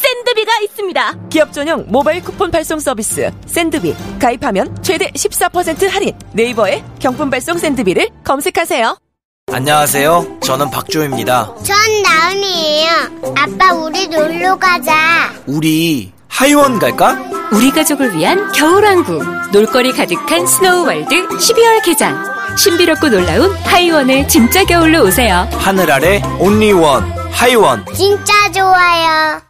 샌드비가 있습니다. 기업 전용 모바일 쿠폰 발송 서비스 샌드비 가입하면 최대 14% 할인 네이버에 경품 발송 샌드비를 검색하세요. 안녕하세요. 저는 박조입니다. 전 나은이에요. 아빠 우리 놀러 가자. 우리 하이원 갈까? 우리 가족을 위한 겨울왕국 놀거리 가득한 스노우월드 12월 개장 신비롭고 놀라운 하이원의 진짜 겨울로 오세요 하늘 아래 온리원 하이원. 진짜 좋아요.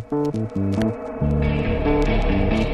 Thank you.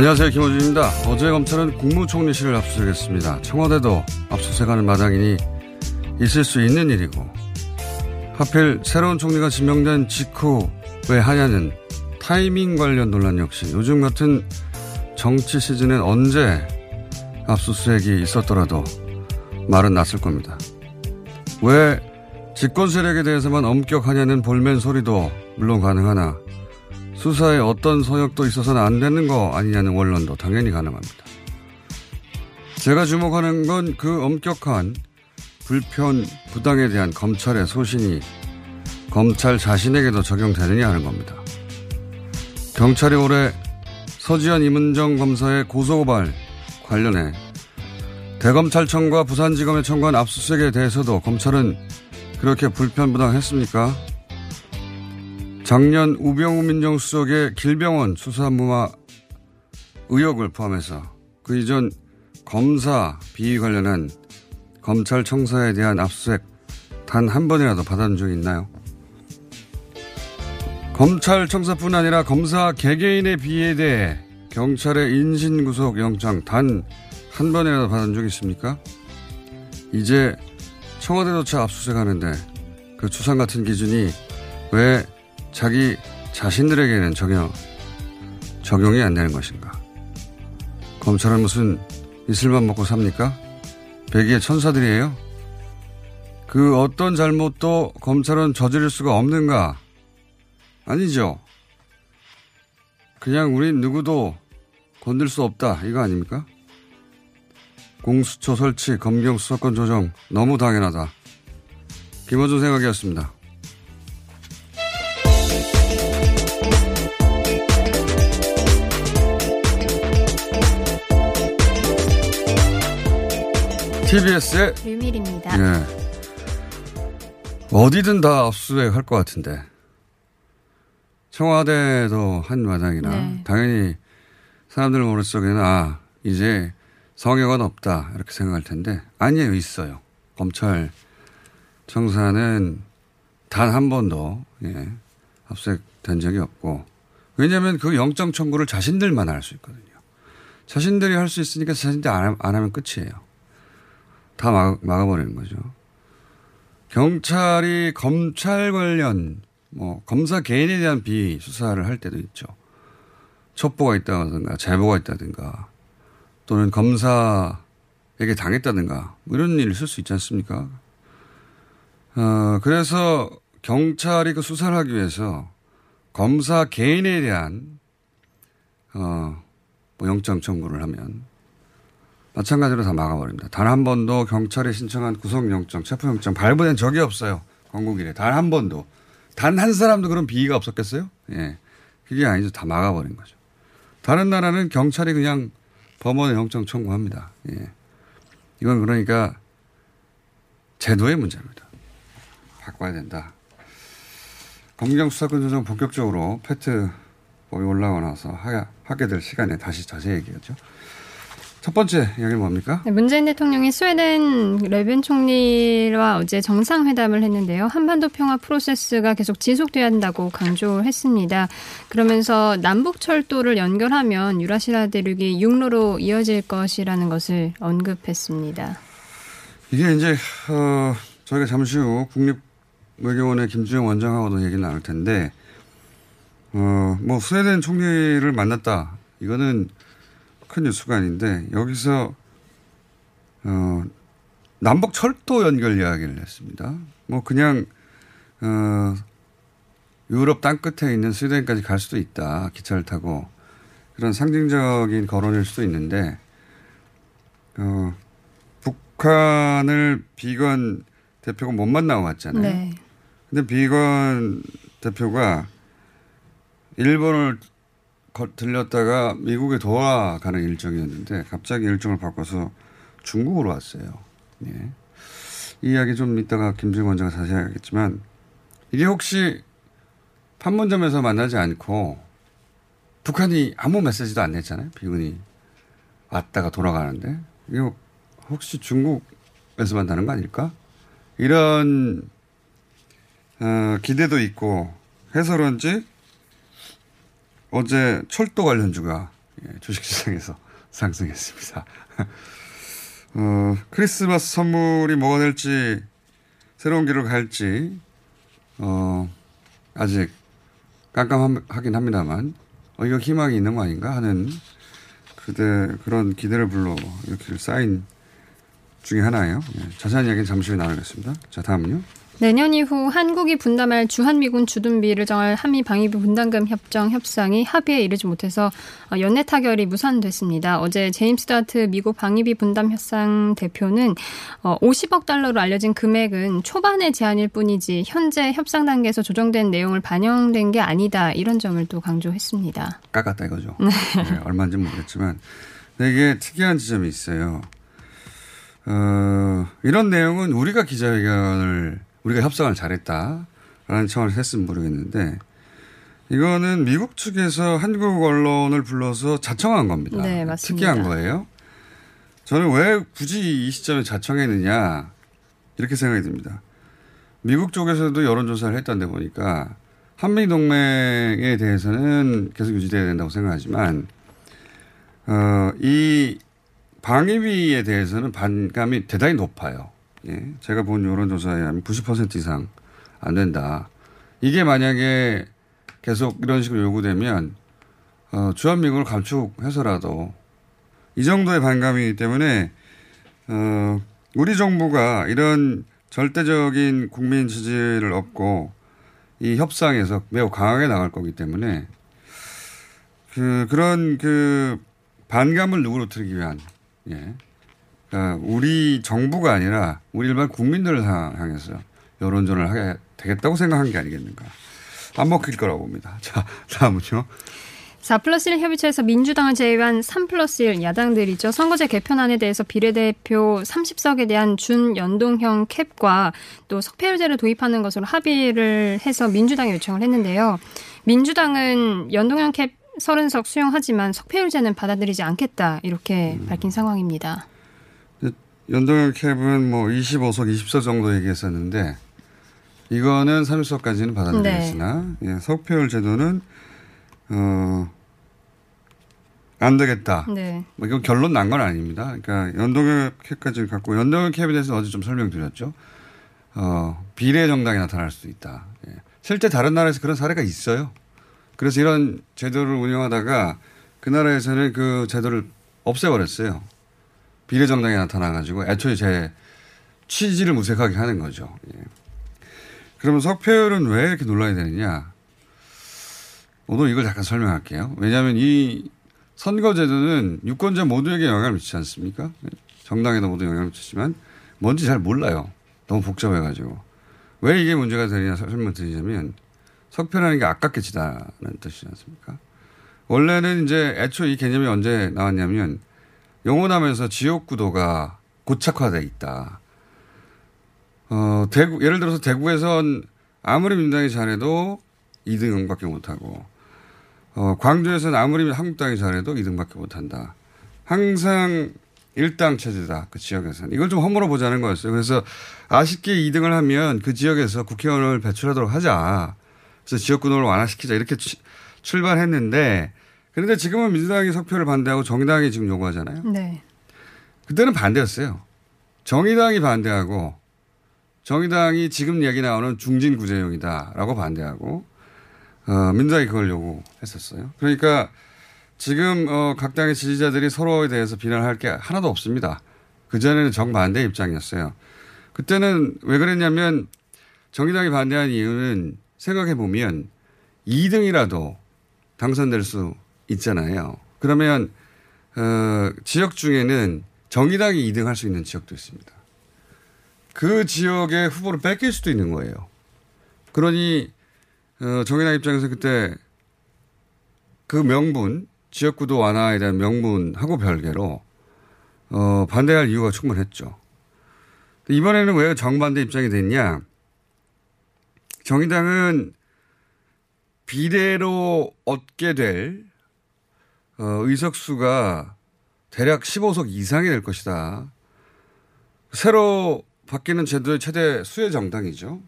안녕하세요. 김호준입니다. 어제 검찰은 국무총리실을 압수수색했습니다. 청와대도 압수수색하는 마당이니 있을 수 있는 일이고 하필 새로운 총리가 지명된 직후 왜 하냐는 타이밍 관련 논란 역시 요즘 같은 정치 시즌엔 언제 압수수색이 있었더라도 말은 났을 겁니다. 왜 집권 세력에 대해서만 엄격하냐는 볼멘 소리도 물론 가능하나 수사에 어떤 서역도 있어서는 안 되는 거 아니냐는 원론도 당연히 가능합니다. 제가 주목하는 건 그 엄격한 불편, 부당에 대한 검찰의 소신이 검찰 자신에게도 적용되느냐 하는 겁니다. 경찰이 올해 서지현 이문정 검사의 고소고발 관련해 대검찰청과 부산지검에 청구한 압수수색에 대해서도 검찰은 그렇게 불편부당했습니까? 작년 우병우 민정수석의 길병원 수사무마 의혹을 포함해서 그 이전 검사 비위 관련한 검찰 청사에 대한 압수수색 단 한 번이라도 받아준 적이 있나요? 검찰 청사뿐 아니라 검사 개개인의 비위에 대해 경찰의 인신구속 영장 단 한 번이라도 받은 적이 있습니까? 이제 청와대조차 압수수색하는데 그 추상 같은 기준이 왜 자기 자신들에게는 전혀 적용이 안 되는 것인가? 검찰은 무슨 이슬만 먹고 삽니까? 백의의 천사들이에요? 그 어떤 잘못도 검찰은 저지를 수가 없는가? 아니죠. 그냥 우린 누구도 건들 수 없다. 이거 아닙니까? 공수처 설치, 검경 수사권 조정 너무 당연하다. 김호준 생각이었습니다. TBS의 류밀입니다. 예. 어디든 다 압수수색 할 것 같은데. 청와대도 한 마당이나 네. 당연히 사람들 머릿속에는 아 이제 성역은 없다 이렇게 생각할 텐데 아니에요 있어요. 검찰 청사는 단 한 번도 예, 압수된 적이 없고 왜냐하면 그 영장 청구를 자신들만 할 수 있거든요. 자신들이 할 수 있으니까 자신들이 안, 하- 안 하면 끝이에요. 다 막, 막아버리는 거죠. 경찰이 검찰 관련 뭐 검사 개인에 대한 비수사를 할 때도 있죠. 첩보가 있다든가 제보가 있다든가 또는 검사에게 당했다든가 뭐 이런 일을 쓸 수 있지 않습니까? 어, 그래서 경찰이 그 수사를 하기 위해서 검사 개인에 대한 어, 뭐 영장 청구를 하면 마찬가지로 다 막아버립니다. 단 한 번도 경찰에 신청한 구속영장, 체포영장 발부된 적이 없어요. 건국일에. 단 한 번도. 단 한 사람도 그런 비위가 없었겠어요? 예. 그게 아니죠. 다 막아버린 거죠. 다른 나라는 경찰이 그냥 법원에 영장 청구합니다. 예. 이건 그러니까 제도의 문제입니다. 바꿔야 된다. 검경 수사권 조정 본격적으로 패트 법이 올라와 나서 하, 하게 될 시간에 다시 자세히 얘기하죠. 첫 번째 이야기는 뭡니까? 네, 문재인 대통령이 스웨덴 레벤 총리와 어제 정상회담을 했는데요. 한반도 평화 프로세스가 계속 지속돼야 한다고 강조했습니다. 그러면서 남북 철도를 연결하면 유라시아 대륙이 육로로 이어질 것이라는 것을 언급했습니다. 이게 이제 어, 저희가 잠시 후 국립외교원의 김주영 원장하고도 얘기를 나눌 텐데 어, 뭐 스웨덴 총리를 만났다. 이거는 큰 뉴스가 아닌데 여기서 어, 남북 철도 연결 이야기를 했습니다. 뭐 그냥 어, 유럽 땅 끝에 있는 스웨덴까지 갈 수도 있다. 기차를 타고 그런 상징적인 거론일 수도 있는데 어, 북한을 비건 대표가 못 만나고 갔잖아요. 네. 근데 비건 대표가 일본을 거- 들렸다가 미국에 돌아가는 일정이었는데 갑자기 일정을 바꿔서 중국으로 왔어요. 예. 이 이야기 좀 이따가 김정 원장가 자세히 하겠지만 이게 혹시 판문점에서 만나지 않고 북한이 아무 메시지도 안 냈잖아요. 비건이 왔다가 돌아가는데 이게 혹시 중국에서 만나는 거 아닐까? 이런 어, 기대도 있고 해서 그런지 어제 철도 관련주가 예, 주식시장에서 상승했습니다. 어, 크리스마스 선물이 뭐가 될지 새로운 길을 갈지 어, 아직 깜깜하긴 합니다만 어, 이거 희망이 있는 거 아닌가 하는 그대 그런 기대를 불러 이렇게 쌓인 중에 하나예요. 예, 자세한 이야기는 잠시 후에 나누겠습니다. 자 다음은요. 내년 이후 한국이 분담할 주한미군 주둔비를 정할 한미 방위비 분담금 협정 협상이 합의에 이르지 못해서 어, 연내 타결이 무산됐습니다. 어제 제임스 다트 미국 방위비 분담 협상 대표는 어, 50억 달러로 알려진 금액은 초반의 제한일 뿐이지 현재 협상 단계에서 조정된 내용을 반영된 게 아니다 이런 점을 또 강조했습니다. 깎았다 이거죠. 네, 얼마인지 모르겠지만 근데 이게 특이한 지점이 있어요. 어, 이런 내용은 우리가 기자회견을 우리가 협상을 잘했다라는 청을 했으면 모르겠는데 이거는 미국 측에서 한국 언론을 불러서 자청한 겁니다. 네, 맞습니다. 특이한 거예요. 저는 왜 굳이 이 시점에 자청했느냐 이렇게 생각이 듭니다. 미국 쪽에서도 여론조사를 했던데 보니까 한미 동맹에 대해서는 계속 유지돼야 된다고 생각하지만 어, 이 방위비에 대해서는 반감이 대단히 높아요. 예. 제가 본 여론조사에 하면 90% 이상 안 된다. 이게 만약에 계속 이런 식으로 요구되면 어, 주한미군을 감축해서라도 이 정도의 반감이기 때문에 어, 우리 정부가 이런 절대적인 국민 지지를 얻고 이 협상에서 매우 강하게 나갈 거기 때문에 그 그런 그 반감을 누구로트리기 위한 예. 그러니까 우리 정부가 아니라 우리 일반 국민들을 향해서 여론전을 하게 되겠다고 생각한 게 아니겠는가. 안 먹힐 거라고 봅니다. 자, 다음은요. 4 플러스 1 협의체에서 민주당을 제외한 3 플러스 1 야당들이죠. 선거제 개편안에 대해서 비례대표 30석에 대한 준연동형 캡과 또 석패율제를 도입하는 것으로 합의를 해서 민주당이 요청을 했는데요. 민주당은 연동형 캡 30석 수용하지만 석패율제는 받아들이지 않겠다 이렇게 음. 밝힌 상황입니다. 연동형 캡은 뭐 25석, 20석 정도 얘기했었는데 이거는 30석까지는 받아들였으나 예, 석패율 제도는 어, 안 되겠다. 네. 뭐 이건 결론 난 건 아닙니다. 그러니까 연동형 캡까지 갖고 연동형 캡에 대해서 어제 좀 설명드렸죠. 어, 비례 정당이 나타날 수도 있다. 예. 실제 다른 나라에서 그런 사례가 있어요. 그래서 이런 제도를 운영하다가 그 나라에서는 그 제도를 없애버렸어요. 비례 정당이 나타나가지고 애초에 제 취지를 무색하게 하는 거죠. 예. 그러면 석패율은 왜 이렇게 논란이 되느냐? 오늘 이걸 잠깐 설명할게요. 왜냐하면 이 선거제도는 유권자 모두에게 영향을 미치지 않습니까? 정당에도 모두 영향을 미치지만 뭔지 잘 몰라요. 너무 복잡해가지고. 왜 이게 문제가 되느냐 설명드리자면 석패라는 게 아깝게 지다는 뜻이지 않습니까? 원래는 이제 애초 이 개념이 언제 나왔냐면 영원하면서 지역 구도가 고착화돼 있다. 어, 대구, 예를 들어서 대구에선 아무리 민주당이 잘해도 2등밖에 못하고, 어, 광주에서는 아무리 한국당이 잘해도 2등밖에 못한다. 항상 일당 체제다. 그 지역에서는. 이걸 좀 허물어 보자는 거였어요. 그래서 아쉽게 2등을 하면 그 지역에서 국회의원을 배출하도록 하자. 그래서 지역구도를 완화시키자. 이렇게 치- 출발했는데, 그런데 지금은 민주당이 석표를 반대하고 정의당이 지금 요구하잖아요. 네. 그때는 반대였어요. 정의당이 반대하고 정의당이 지금 얘기 나오는 중진 구제용이다라고 반대하고 어, 민주당이 그걸 요구했었어요. 그러니까 지금 어, 각 당의 지지자들이 서로에 대해서 비난할 게 하나도 없습니다. 그 전에는 정반대 입장이었어요. 그때는 왜 그랬냐면 정의당이 반대한 이유는 생각해 보면 2등이라도 당선될 수 있잖아요. 그러면 어, 지역 중에는 정의당이 2등 할 수 있는 지역도 있습니다. 그 지역의 후보를 뺏길 수도 있는 거예요. 그러니 어, 정의당 입장에서 그때 그 명분, 지역구도 완화에 대한 명분하고 별개로 어, 반대할 이유가 충분했죠. 이번에는 왜 정반대 입장이 됐냐? 정의당은 비례로 얻게 될 어, 의석수가 대략 15석 이상이 될 것이다. 새로 바뀌는 제도의 최대 수혜 정당이죠.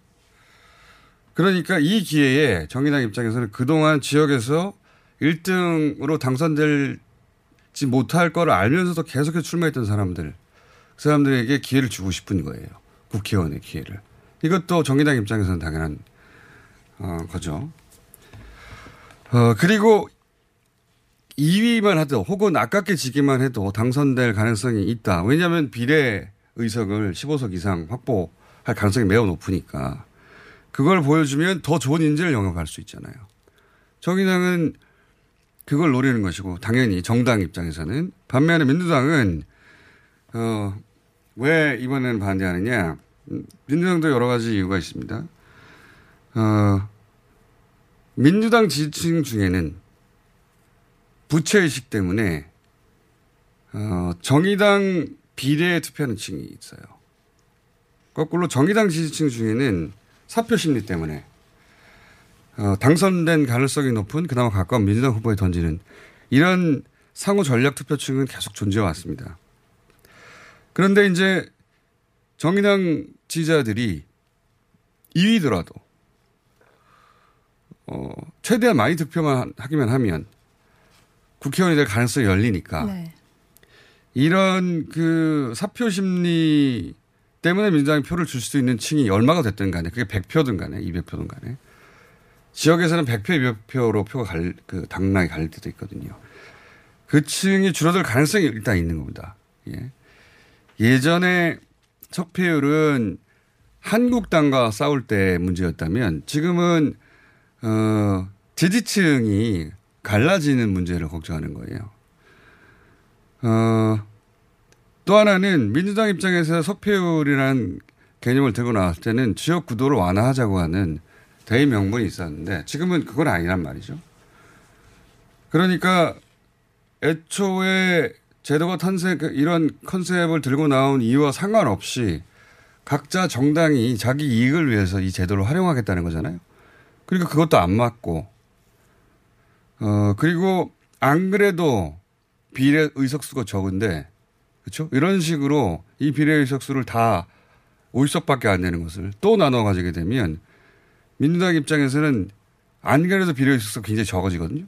그러니까 이 기회에 정의당 입장에서는 그동안 지역에서 1등으로 당선될지 못할 거를 알면서도 계속해서 출마했던 사람들, 그 사람들에게 기회를 주고 싶은 거예요. 국회의원의 기회를. 이것도 정의당 입장에서는 당연한 어, 거죠. 어, 그리고 2위만 해도 혹은 아깝게 지기만 해도 당선될 가능성이 있다. 왜냐하면 비례 의석을 15석 이상 확보할 가능성이 매우 높으니까 그걸 보여주면 더 좋은 인재를 영입할 수 있잖아요. 정의당은 그걸 노리는 것이고 당연히 정당 입장에서는 반면에 민주당은 어, 왜 이번에는 반대하느냐? 음, 민주당도 여러 가지 이유가 있습니다. 어, 민주당 지지층 중에는 부채의식 때문에 어, 정의당 비례에 투표하는 층이 있어요. 거꾸로 정의당 지지층 중에는 사표 심리 때문에 어, 당선된 가능성이 높은 그나마 가까운 민주당 후보에 던지는 이런 상호 전략 투표층은 계속 존재해 왔습니다. 그런데 이제 정의당 지지자들이 2위더라도 어, 최대한 많이 득표만 하기만 하면 국회의원이 될 가능성이 열리니까 네. 이런 그 사표 심리 때문에 민주당이 표를 줄 수 있는 층이 얼마가 됐든 간에 그게 100표든 간에 200표든 간에 지역에서는 100표, 200표로 표가 갈, 그 당락이 갈릴 때도 있거든요. 그 층이 줄어들 가능성이 일단 있는 겁니다. 예. 예전에 석패율은 한국당과 싸울 때 문제였다면 지금은 어, 지지층이 갈라지는 문제를 걱정하는 거예요. 어, 또 하나는 민주당 입장에서 석패율이라는 개념을 들고 나왔을 때는 지역 구도를 완화하자고 하는 대의 명분이 있었는데 지금은 그건 아니란 말이죠. 그러니까 애초에 제도가 탄생, 그 이런 컨셉을 들고 나온 이유와 상관없이 각자 정당이 자기 이익을 위해서 이 제도를 활용하겠다는 거잖아요. 그러니까 그것도 안 맞고 어, 그리고 안 그래도 비례 의석수가 적은데, 그렇죠? 이런 식으로 이 비례 의석수를 다 50석밖에 안 되는 것을 또 나눠 가지게 되면 민주당 입장에서는 안 그래도 비례 의석수가 굉장히 적어지거든요.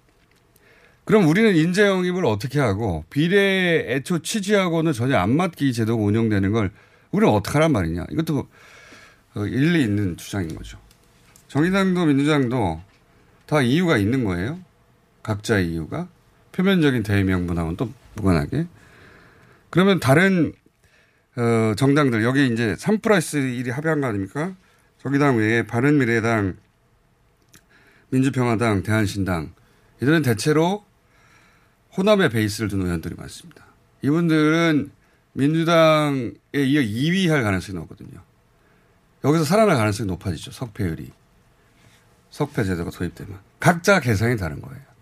그럼 우리는 인재 영입을 어떻게 하고 비례 애초 취지하고는 전혀 안이 제도가 운영되는 걸 우리는 어떻게 하란 말이냐. 이것도 어, 일리 있는 주장인 거죠. 정의당도 민주당도 다 이유가 있는 거예요. 각자의 이유가. 표면적인 대의명분하고는 또 무관하게. 그러면 다른 어, 정당들 여기 이제 3 플러스 1이 합의한 거 아닙니까? 정의당 외에 바른미래당, 민주평화당, 대한신당 이들은 대체로 호남의 베이스를 둔 의원들이 많습니다. 이분들은 민주당에 이어 2위 할 가능성이 높거든요. 여기서 살아날 가능성이 높아지죠. 석패율이. 석패 제도가 도입되면. 각자 계산이 다른 거예요.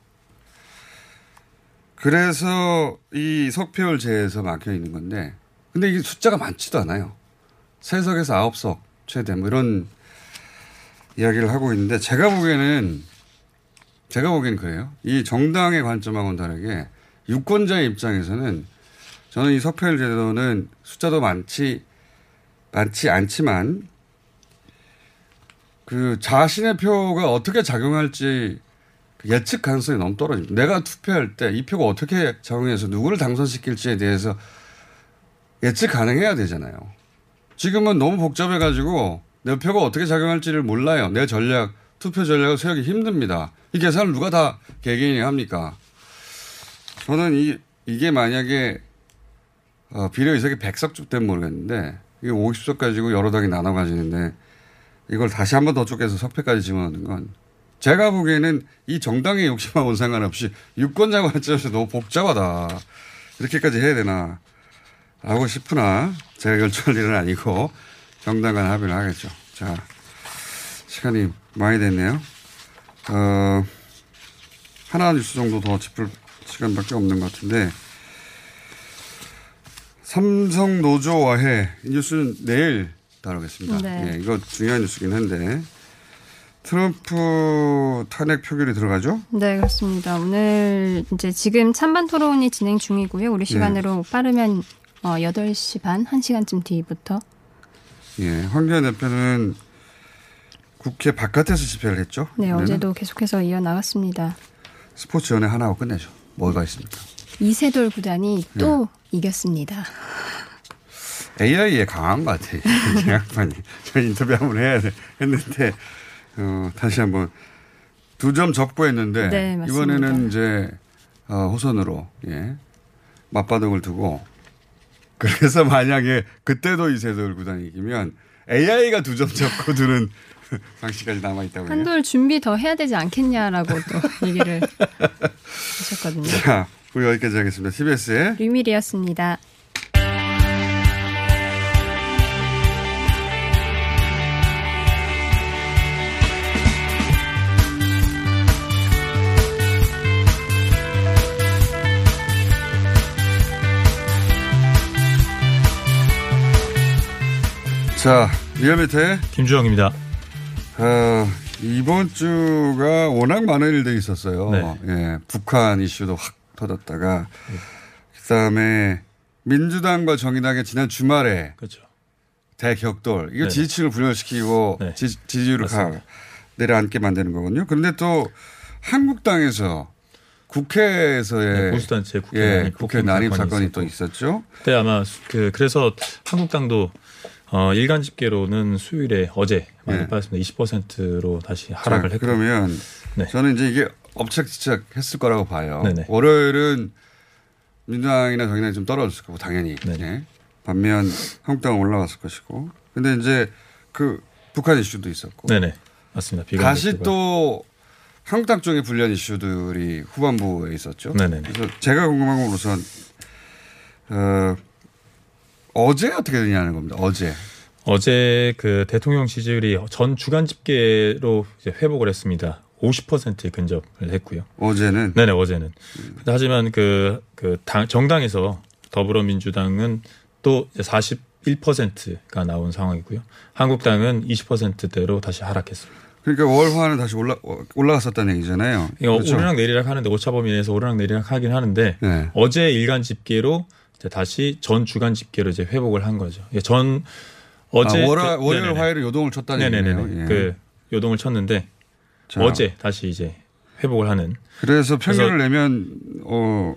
그래서 이 석패율 제에서 막혀 있는 건데, 근데 이게 숫자가 많지도 않아요. 세 석에서 아홉 석 최대 뭐 이런 이야기를 하고 있는데, 제가 보기에는, 제가 보기에는 그래요. 이 정당의 관점하고는 다르게 유권자의 입장에서는 저는 이 석패율 제도는 숫자도 많지, 많지 않지만 그 자신의 표가 어떻게 작용할지 예측 가능성이 너무 떨어집니다. 내가 투표할 때 이 표가 어떻게 작용해서 누구를 당선시킬지에 대해서 예측 가능해야 되잖아요. 지금은 너무 복잡해가지고 내 표가 어떻게 작용할지를 몰라요. 내 전략, 투표 전략을 세우기 힘듭니다. 이 계산을 누가 다 개개인이 합니까? 저는 이, 이게 만약에 어, 비례의석이 100석 되면 모르겠는데 이게 50석 가지고 여러 당이 나눠 가지는데 이걸 다시 한 번 더 쪼개서 석패까지 집어넣는 건 제가 보기에는 이 정당의 욕심하고는 상관없이 유권자 관점에서 너무 복잡하다. 이렇게까지 해야 되나 하고 싶으나 제가 결정할 일은 아니고 정당 간 합의를 하겠죠. 자, 시간이 많이 됐네요. 어, 하나 뉴스 정도 더 짚을 시간밖에 없는 것 같은데 삼성 노조와해 이 뉴스는 내일 다루겠습니다. 네. 예, 이거 중요한 뉴스긴 한데 트럼프 탄핵 표결이 들어가죠? 네, 그렇습니다. 오늘 이제 지금 찬반 토론이 진행 중이고요. 우리 시간으로 빠르면 어, 8시 반, 1시간쯤 뒤부터. 예, 황교안 대표는 국회 바깥에서 집회를 했죠? 네, 오늘은? 어제도 계속해서 이어나갔습니다. 스포츠 연애 하나 하고 끝내죠. 뭐가 있습니까? 이세돌 구단이 또 네. 이겼습니다. AI에 강한 것 같아요. 양반이. 저 인터뷰 한번 해야 돼. 했는데, 어, 다시 한번 두 점 적고했는데, 네. 이번에는 이제, 어, 호선으로, 예, 맞바둑을 두고, 그래서 만약에 그때도 이세돌 구단이 이기면 AI가 두점 적고 두는 방식까지 남아 있다고 해요. 한돌 준비 더 해야 되지 않겠냐라고 또 얘기를 하셨거든요. 자, 우리 여기까지 하겠습니다. CBS의 류밀이었습니다. 자, 리얼미터의 김주영입니다. 어, 이번 주가 워낙 많은 일들이 있었어요. 네. 예, 북한 이슈도 확 터졌다가, 그 다음에 민주당과 정의당의 지난 주말에 그렇죠. 대격돌. 이거 네. 지지층을 분열시키고 네. 지, 지지율을 가. 내려앉게 만드는 거거든요. 그런데 또 한국당에서 국회에서의 네, 보수단체 국회 예, 난입 국회 폭행 난입 사건이. 또 있었죠. 그때 아마 수- 그 그래서 한국당도 어, 일간 집계로는 수요일에 어제 많이 네. 빠졌습니다. 20%로 다시 하락을 자, 했고. 그러면 네. 저는 이제 이게 업착지착 했을 거라고 봐요. 네네. 월요일은 민주당이나 정의당이 좀 떨어졌을 거고 당연히. 예. 반면 한국당은 올라갔을 것이고. 근데 이제 그 북한 이슈도 있었고. 네네 맞습니다. 다시. 또 한국당 쪽의 불리한 이슈들이 후반부에 있었죠. 네네. 그래서 제가 궁금한 건 우선 어, 어제 어떻게 되냐는 겁니다. 어제. 어제 그 대통령 지지율이 전 주간 집계로 이제 회복을 했습니다. 50%에 근접을 했고요. 어제는 네네 어제는. 하지만 그, 그 당, 정당에서 더불어민주당은 또 41%가 나온 상황이고요. 한국당은 20%대로 다시 하락했습니다. 그러니까 월화는 다시 올라 올라갔었다는 얘기잖아요. 이거 그렇죠? 오르락 내리락 하는데 오차범위 내에서 오르락 내리락 하긴 하는데 네. 어제 일간 집계로 다시 전 주간 집계로 이제 회복을 한 거죠. 예, 전 어제 아, 월화, 그- 월요일. 화요일 요동을 쳤다는 네네네. 예. 그 요동을 쳤는데 자. 어제 다시 이제 회복을 하는 그래서 평균을 그래서- 내면 어,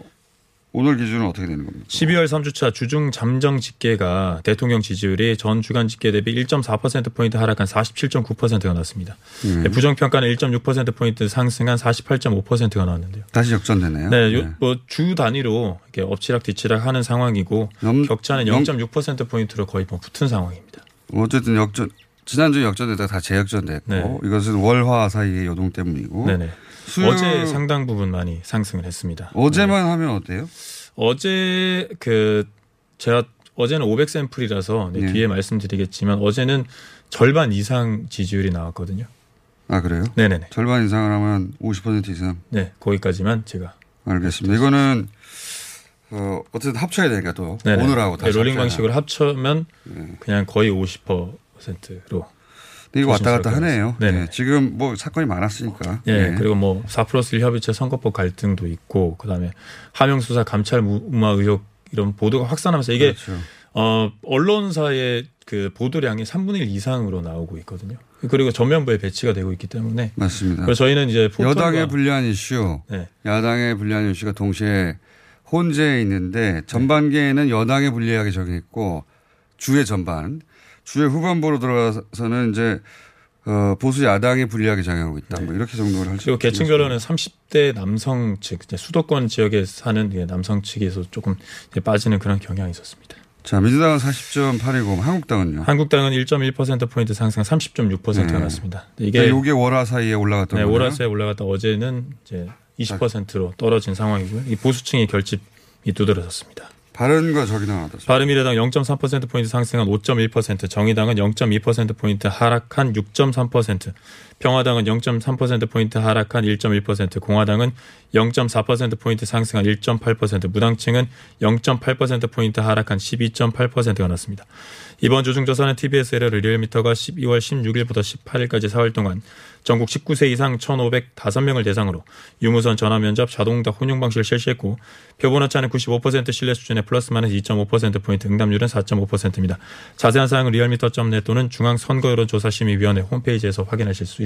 오늘 기준은 어떻게 되는 겁니까? 12월 3주차 주중 잠정 집계가 대통령 지지율이 전 주간 집계 대비 1.4%포인트 하락한 47.9%가 나왔습니다. 음. 네, 부정평가는 1.6%포인트 상승한 48.5%가 나왔는데요. 다시 역전되네요. 네, 뭐주 단위로 이렇게 엎치락 뒤치락 하는 상황이고 격차는 영- 0.6%포인트로 거의 뭐 붙은 상황입니다. 어쨌든 역전 지난주 역전되다가 다 재역전됐고 네. 이것은 월화 사이의 요동 때문이고 네네. 수요- 어제 상당 부분 많이 상승을 했습니다. 어제만 하면 어때요? 어제 그 제가 어제는 500 샘플이라서 네, 예. 뒤에 말씀드리겠지만 어제는 절반 이상 지지율이 나왔거든요. 아 그래요? 네네네. 절반 이상을 하면 50% 이상. 네, 거기까지만 제가 알겠습니다. 이거는 어, 어쨌든 합쳐야 되니까 또 네네. 오늘하고 네, 다시 롤링 합쳐야 방식으로 합쳐면 그냥 거의 50%로. 이거 왔다 갔다 하네요. 네, 지금 뭐 사건이 많았으니까. 예, 네. 그리고 뭐 4 플러스 1 협의체 선거법 갈등도 있고 그다음에 하명 수사 감찰 무마 의혹 이런 보도가 확산하면서 이게 그렇죠. 어 언론사의 그 보도량이 3분의 1 이상으로 나오고 있거든요. 그리고 전면부에 배치가 되고 있기 때문에 맞습니다. 그래서 저희는 이제 여당의 불리한 이슈, 네. 야당의 불리한 이슈가 동시에 혼재해 있는데 전반기에는 여당에 불리하게 적용했고 주의 전반, 주의 후반부로 들어가서는 이제 어, 보수 야당에 불리하게 작용하고 있다. 뭐 이렇게 정도를 할수 네. 그리고 계층별로는 30대 남성 측, 수도권 지역에 사는 남성 측에서 조금 빠지는 그런 경향이 있었습니다. 자, 민주당은 40.8이고 한국당은요. 한국당은 1.1%포인트 상승 30.6%가 네. 났습니다. 이게 이게 월화 사이에 올라갔던 네, 거예요. 오라스에 올라갔다 어제는 이제 20%로 떨어진 상황이고요. 이 보수층의 결집이 두드러졌습니다. 바른과 어떻습니까? 바른미래당 0.3%포인트 상승한 5.1%, 정의당은 0.2%포인트 하락한 6.3%, 평화당은 0.3%포인트 하락한 1.1%, 공화당은 0.4%포인트 상승한 1.8%, 무당층은 0.8%포인트 하락한 12.8%가 났습니다. 이번 조중조사는 TBS 에러를 리얼미터가 12월 16일부터 18일까지 4월 동안 전국 19세 이상 1,505명을 대상으로 유무선 전화 면접 자동응답 혼용 방식을 실시했고 표본 오차는 95% 신뢰 수준의 플러스 마이너스 2.5%포인트 응답률은 4.5%입니다. 자세한 사항은 리얼미터.net 또는 중앙선거여론조사심의위원회 홈페이지에서 확인하실 수 있습니다.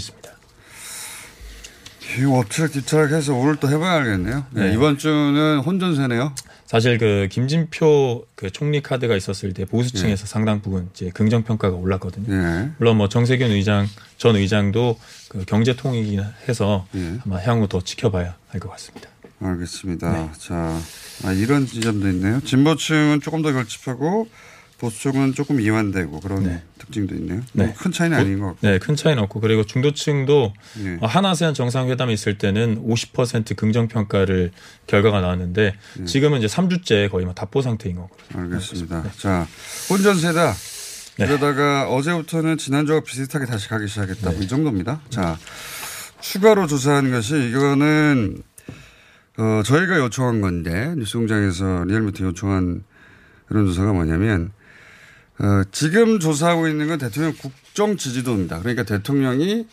이거 엎치락 뒤치락 해서 오늘 또 해봐야 알겠네요. 네, 네. 이번 주는 혼전세네요. 사실 그 김진표 그 총리 카드가 있었을 때 보수층에서 네. 상당 부분 이제 긍정 평가가 올랐거든요. 네. 물론 뭐 정세균 의장 전 의장도 그 경제 통이긴 해서 네. 아마 향후 더 지켜봐야 할 것 같습니다. 알겠습니다. 네. 자, 아, 이런 지점도 있네요. 진보층은 조금 더 결집하고 보수층은 조금 이완되고 그런 특징도 있네요. 네. 큰 차이는 아닌 것 같고. 네, 큰 차이는 없고 그리고 중도층도 네. 어, 한아세안 정상회담이 있을 때는 50% 긍정 평가를 결과가 나왔는데 네. 지금은 이제 3주째 거의 뭐 답보 상태인 거고. 알겠습니다. 자, 혼전세다. 네. 그러다가 어제부터는 지난주와 비슷하게 다시 가기 시작했다. 네. 뭐이 정도입니다. 자, 추가로 조사한 것이 이거는 어, 저희가 요청한 건데 뉴스공장에서 리얼미터 요청한 그런 조사가 뭐냐면 어, 지금 조사하고 있는 건 대통령 국정 지지도입니다. 그러니까 대통령이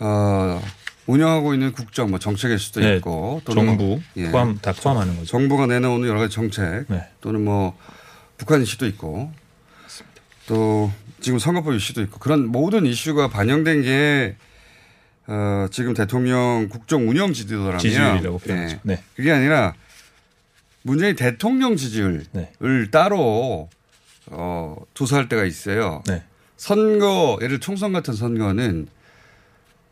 어, 운영하고 있는 국정, 뭐 정책일 수도 네, 있고 또는 정부 뭐, 예. 포함 다 포함하는 거죠. 정부가 내놓는 여러 가지 정책 네. 또는 뭐 북한 이슈도 있고 또 지금 선거법 이슈도 있고 그런 모든 이슈가 반영된 게 어, 지금 대통령 국정 운영 지지도라면 지지율이라고 표현하죠. 네. 그게 아니라 문재인 대통령 지지율을 네. 따로 어, 조사할 때가 있어요. 네. 선거 예를 총선 같은 선거는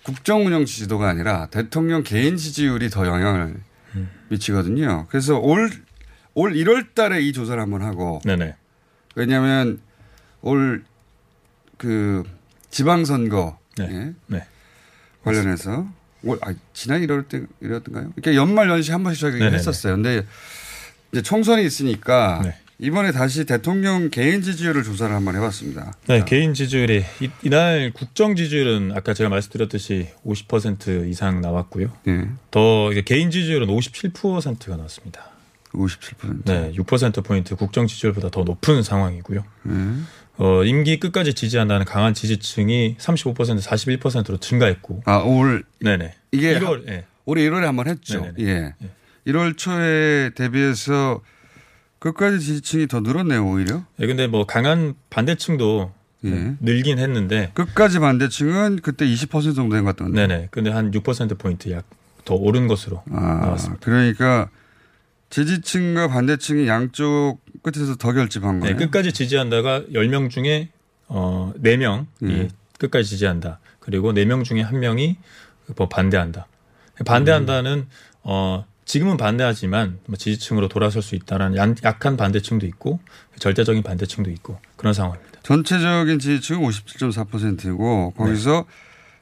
국정 운영 지지도가 아니라 대통령 개인 지지율이 더 영향을 음. 미치거든요. 그래서 올, 올 1월 달에 이 조사를 한번 하고 네네. 왜냐하면 올 그 지방선거 네. 예, 네. 관련해서 올, 아, 지난 1월 때 이랬던가요? 이렇게 연말 연시 한 번씩 저희가. 했었어요. 근데 이제 총선이 있으니까 네. 이번에 다시 대통령 개인 지지율을 조사를 한번 해봤습니다. 네, 개인 지지율이 이, 이 날 국정 지지율은 아까 제가 말씀드렸듯이 50% 이상 나왔고요. 네. 더 개인 지지율은 57%가 나왔습니다. 57%. 네, 6%포인트 국정 지지율보다 더 높은 상황이고요. 네. 어, 임기 끝까지 지지한다는 강한 지지층이 35% 41%로 증가했고. 아, 올 네네. 이게 1월, 예. 올해 1월에 한번 했죠. 네네네. 예. 1월 초에 대비해서 끝까지 지지층이 더 늘었네요, 오히려. 예, 근데 뭐 강한 반대층도 예. 늘긴 했는데. 끝까지 반대층은 그때 20% 정도 된 것 같던데. 네네. 근데 한 6%포인트 약 더 오른 것으로 아, 나왔습니다. 그러니까 지지층과 반대층이 양쪽 끝에서 더 결집한 네, 거예요. 끝까지 지지한다가 10명 중에 어 4명이 예. 끝까지 지지한다. 그리고 4명 중에 1명이 뭐 반대한다. 반대한다는 어 지금은 반대하지만 뭐 지지층으로 돌아설 수 있다라는 양- 약한 반대층도 있고 절대적인 반대층도 있고 그런 상황입니다. 전체적인 지지층은 57.4%이고 거기서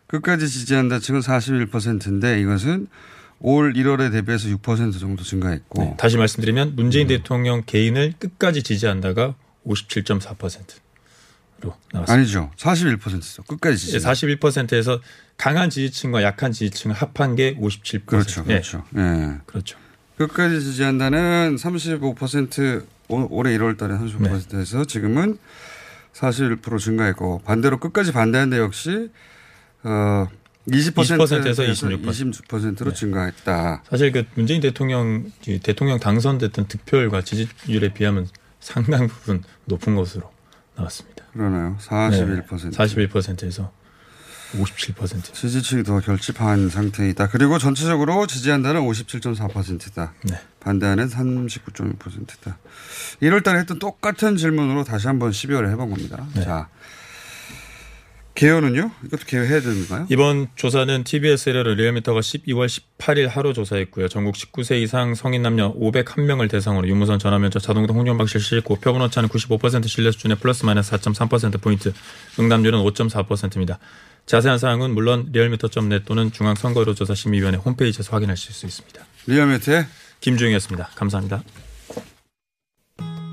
끝까지 지지한다 층은 41%인데 이것은 올 1월에 대비해서 6% 정도 증가했고 네, 다시 말씀드리면 문재인 음. 대통령 개인을 끝까지 지지한다가 57.4% 로 나왔습니다. 아니죠. 41%죠. 끝까지 지지. 41%에서 강한 지지층과 약한 지지층을 합한 게 57%. 그렇죠. 예, 그렇죠. 예. 그렇죠. 끝까지 지지한다는 35% 올- 올해 1월 달에 35%에서 지금은 41% 증가했고 반대로 끝까지 반대한데 역시 어 20%에서 20%에서 26%. 26%로 증가했다. 사실 그 문재인 대통령 이 대통령 당선됐던 득표율과 지지율에 비하면 상당 부분 높은 것으로 나왔습니다. 그러나요? 41%. 41%에서 57%. 지지층이 더 결집한 상태이다. 그리고 전체적으로 지지한다는 57.4%다. 네. 반대하는 39.6%다. 1월 달에 했던 똑같은 질문으로 다시 한번 12월에 해본 겁니다. 네. 자. 개요는요? 이것도 개요해야 되는가요? 이번 조사는 TBS 에러를 리얼미터가 12월 18일 하루 조사했고요. 전국 19세 이상 성인 남녀 501명을 대상으로 유무선 전화면접 자동등 홍련방 실시했고 표본 오차는 95% 신뢰 수준의 플러스 마이너스 4.3%포인트, 응답률은 5.4%입니다. 자세한 사항은 물론 리얼미터.net 또는 중앙선거여론조사심의위원회 홈페이지에서 확인하실 수 있습니다. 리얼미터의 김주영이었습니다. 감사합니다.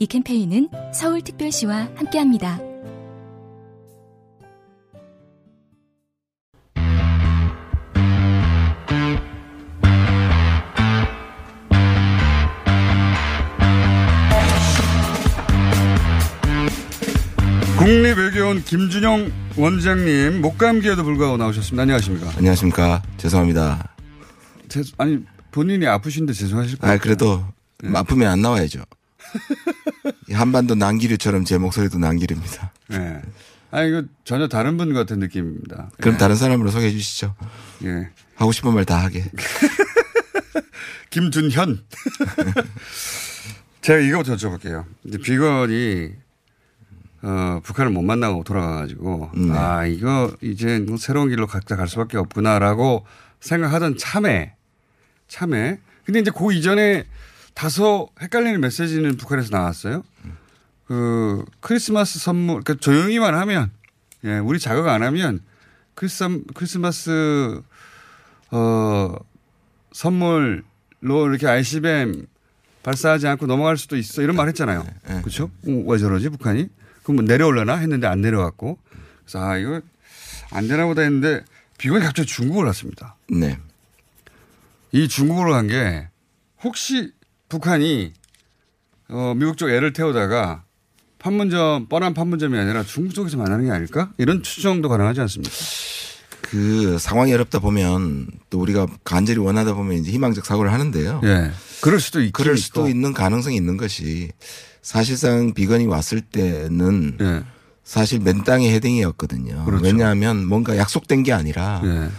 이 캠페인은 서울특별시와 함께합니다. 국립외교원 김준영 원장님 목감기에도 불구하고 나오셨습니다. 안녕하십니까? 안녕하십니까. 죄송합니다. 제, 아니 본인이 아프신데 죄송하실 거예요. 아 그래도 아프면 안 나와야죠. 이 한반도 난기류처럼 제 목소리도 난기류입니다. 네. 아 이거 전혀 다른 분 같은 느낌입니다. 그럼 예. 다른 사람으로 소개해 주시죠. 예. 하고 싶은 말 다 하게. 김준현. 제가 이거부터 여쭤볼게요. 이제 비건이 어, 북한을 못 만나고 돌아가가지고 네. 아 이거 이제 뭐 새로운 길로 각자 갈 수밖에 없구나라고 생각하던 참에 참에 근데 이제 그 이전에 다소 헷갈리는 메시지는 북한에서 나왔어요. 그 크리스마스 선물 그러니까 조용히만 하면 예 우리 자극 안 하면 크리스 크리스마스 어 선물로 이렇게 ICBM 발사하지 않고 넘어갈 수도 있어 이런 말 했잖아요. 그렇죠? 어, 왜 저러지 북한이? 그럼 뭐 내려올려나 했는데 안 내려왔고 그래서 아 이거 안 되나 보다 했는데 비건이 갑자기 중국을 갔습니다. 네. 이 중국으로 간 게 혹시 북한이 어, 미국 쪽 애를 태우다가 판문점 뻔한 판문점이 아니라 중국 쪽에서 만나는 게 아닐까? 이런 추정도 가능하지 않습니까? 그 상황이 어렵다 보면 또 우리가 간절히 원하다 보면 이제 희망적 사고를 하는데요. 예. 그럴 수도 있 그럴 수도 있는 가능성이 있는 것이 사실상 비건이 왔을 때는 사실 맨 땅의 헤딩이었거든요. 예. 그렇죠. 왜냐하면 뭔가 약속된 게 아니라 예.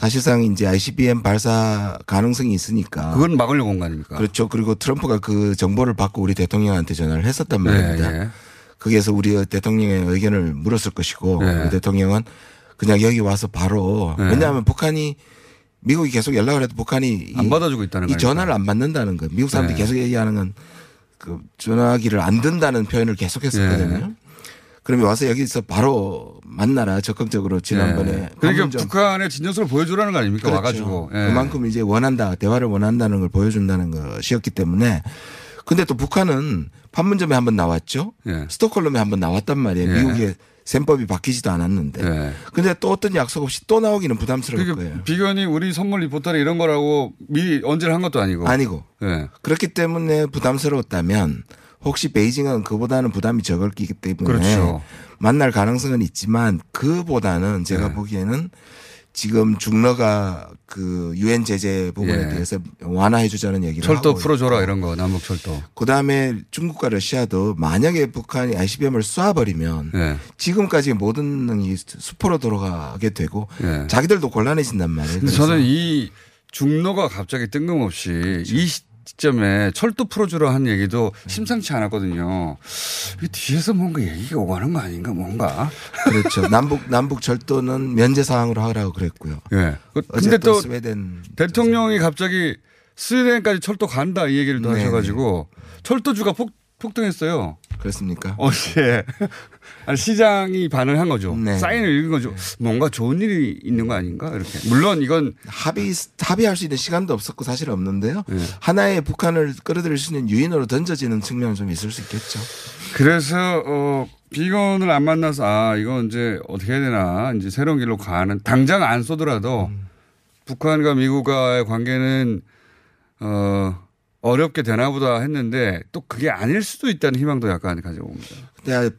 사실상 이제 ICBM 발사 가능성이 있으니까 그건 막으려고 온 거 아닙니까? 그렇죠. 그리고 트럼프가 그 정보를 받고 우리 대통령한테 전화를 했었단 말입니다. 예, 예. 거기에서 우리 대통령의 의견을 물었을 것이고 예. 우리 대통령은 그냥 여기 와서 바로 예. 왜냐하면 북한이 미국이 계속 연락을 해도 북한이 안 이- 받아주고 있다는 이 거니까. 전화를 안 받는다는 거. 미국 사람들이 예. 계속 얘기하는 건 그 전화기를 안 든다는 표현을 계속했었거든요. 예. 그러면 와서 여기서 바로 만나라 적극적으로 지난번에 예. 그러니까 북한의 진정서를 보여주라는 거 아닙니까? 그렇죠. 와가지고. 예. 그만큼 이제 원한다, 대화를 원한다는 걸 보여준다는 것이었기 때문에. 근데 또 북한은 판문점에 한 번 나왔죠. 예. 스톡홀름에 한 번 나왔단 말이에요. 예. 미국의 셈법이 바뀌지도 않았는데. 예. 근데 또 어떤 약속 없이 또 나오기는 부담스러울 그러니까 거예요. 비건이 우리 선물 리포터를 이런 거라고 미리 언제를 한 것도 아니고. 아니고. 예. 그렇기 때문에 부담스러웠다면 혹시 베이징은 그보다는 부담이 적었기 때문에 그렇죠. 만날 가능성은 있지만 그보다는 제가 네. 보기에는 지금 중러가 그 유엔 제재 부분에 예. 대해서 완화해 주자는 얘기를 철도 풀어줘라 이런 거 남북 철도. 그다음에 중국과 러시아도 만약에 북한이 ICBM을 쏴버리면 예. 지금까지 모든 능이 수포로 돌아가게 되고 예. 자기들도 곤란해진단 말이에요. 저는 이 중로가 갑자기 뜬금없이 이 시점에 철도 풀어주라 한 얘기도 심상치 않았거든요. 이 뒤에서 뭔가 얘기가 오가는 거 아닌가 뭔가. 그렇죠. 남북 남북 철도는 면제 사항으로 하라고 그랬고요. 예. 그- 어제 근데 또 또 스웨덴 대통령이 갑자기 스웨덴까지 철도 간다 이 얘기를 또 네, 하셔가지고 철도주가 폭, 폭등했어요. 그렇습니까? 어제 아니, 시장이 반응한 거죠. 네. 사인을 읽은 거죠. 뭔가 좋은 일이 있는 거 아닌가 이렇게. 물론 이건 합의 합의할 수 있는 시간도 없었고 사실 없는데요. 네. 하나의 북한을 끌어들일 수 있는 유인으로 던져지는 측면은 좀 있을 수 있겠죠. 그래서 어 비건을 안 만나서 아 이건 이제 어떻게 해야 되나 이제 새로운 길로 가는 당장 안 쏘더라도 북한과 미국과의 관계는 어 어렵게 되나 보다 했는데 또 그게 아닐 수도 있다는 희망도 약간 가지고 옵니다.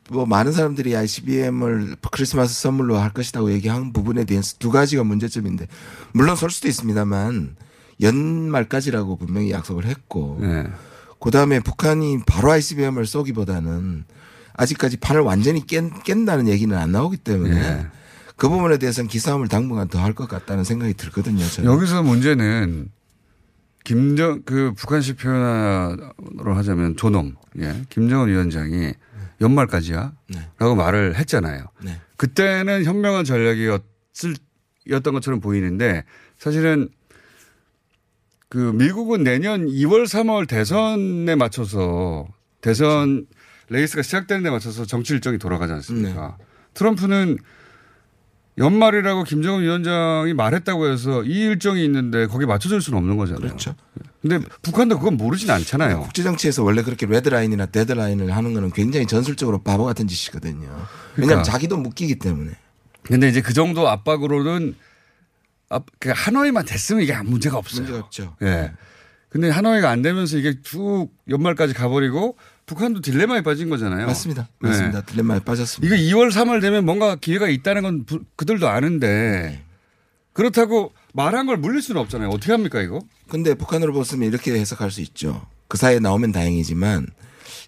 뭐 많은 사람들이 ICBM을 크리스마스 선물로 할 것이라고 얘기한 부분에 대해서 두 가지가 문제점인데 물론 설 수도 있습니다만 연말까지라고 분명히 약속을 했고 네. 그다음에 북한이 바로 ICBM을 쏘기보다는 아직까지 판을 완전히 깬, 깬다는 얘기는 안 나오기 때문에 네. 그 부분에 대해서는 기싸움을 당분간 더 할 것 같다는 생각이 들거든요. 저는. 여기서 문제는 김정 그 북한식 표현으로 하자면 존엄 예 김정은 위원장이 연말까지야 네. 라고 말을 했잖아요. 네. 그때는 현명한 전략이었을 였던 것처럼 보이는데 사실은 그 미국은 내년 2월 3월 대선에 맞춰서 대선 레이스가 시작되는 데 맞춰서 정치 일정이 돌아가지 않습니까? 트럼프는 연말이라고 김정은 위원장이 말했다고 해서 이 일정이 있는데 거기에 맞춰줄 수는 없는 거잖아요. 그렇죠. 근데 북한도 그건 모르진 않잖아요. 국제 정치에서 원래 그렇게 red line이나 데드라인을 하는 거는 굉장히 전술적으로 바보 같은 짓이거든요. 왜냐하면 그러니까. 자기도 묶이기 때문에. 근데 이제 그 정도 압박으로는 압- 그 하노이만 됐으면 이게 문제가 없어요. 문제가 없죠. 예. 근데 하노이가 안 되면서 이게 쭉 연말까지 가버리고 북한도 딜레마에 빠진 거잖아요. 맞습니다. 네. 맞습니다. 딜레마에 빠졌습니다. 이거 2월 3월 되면 뭔가 기회가 있다는 건 부- 그들도 아는데 그렇다고 말한 걸 물릴 수는 없잖아요. 어떻게 합니까 이거? 근데 북한으로 봤으면 이렇게 해석할 수 있죠. 그 사이에 나오면 다행이지만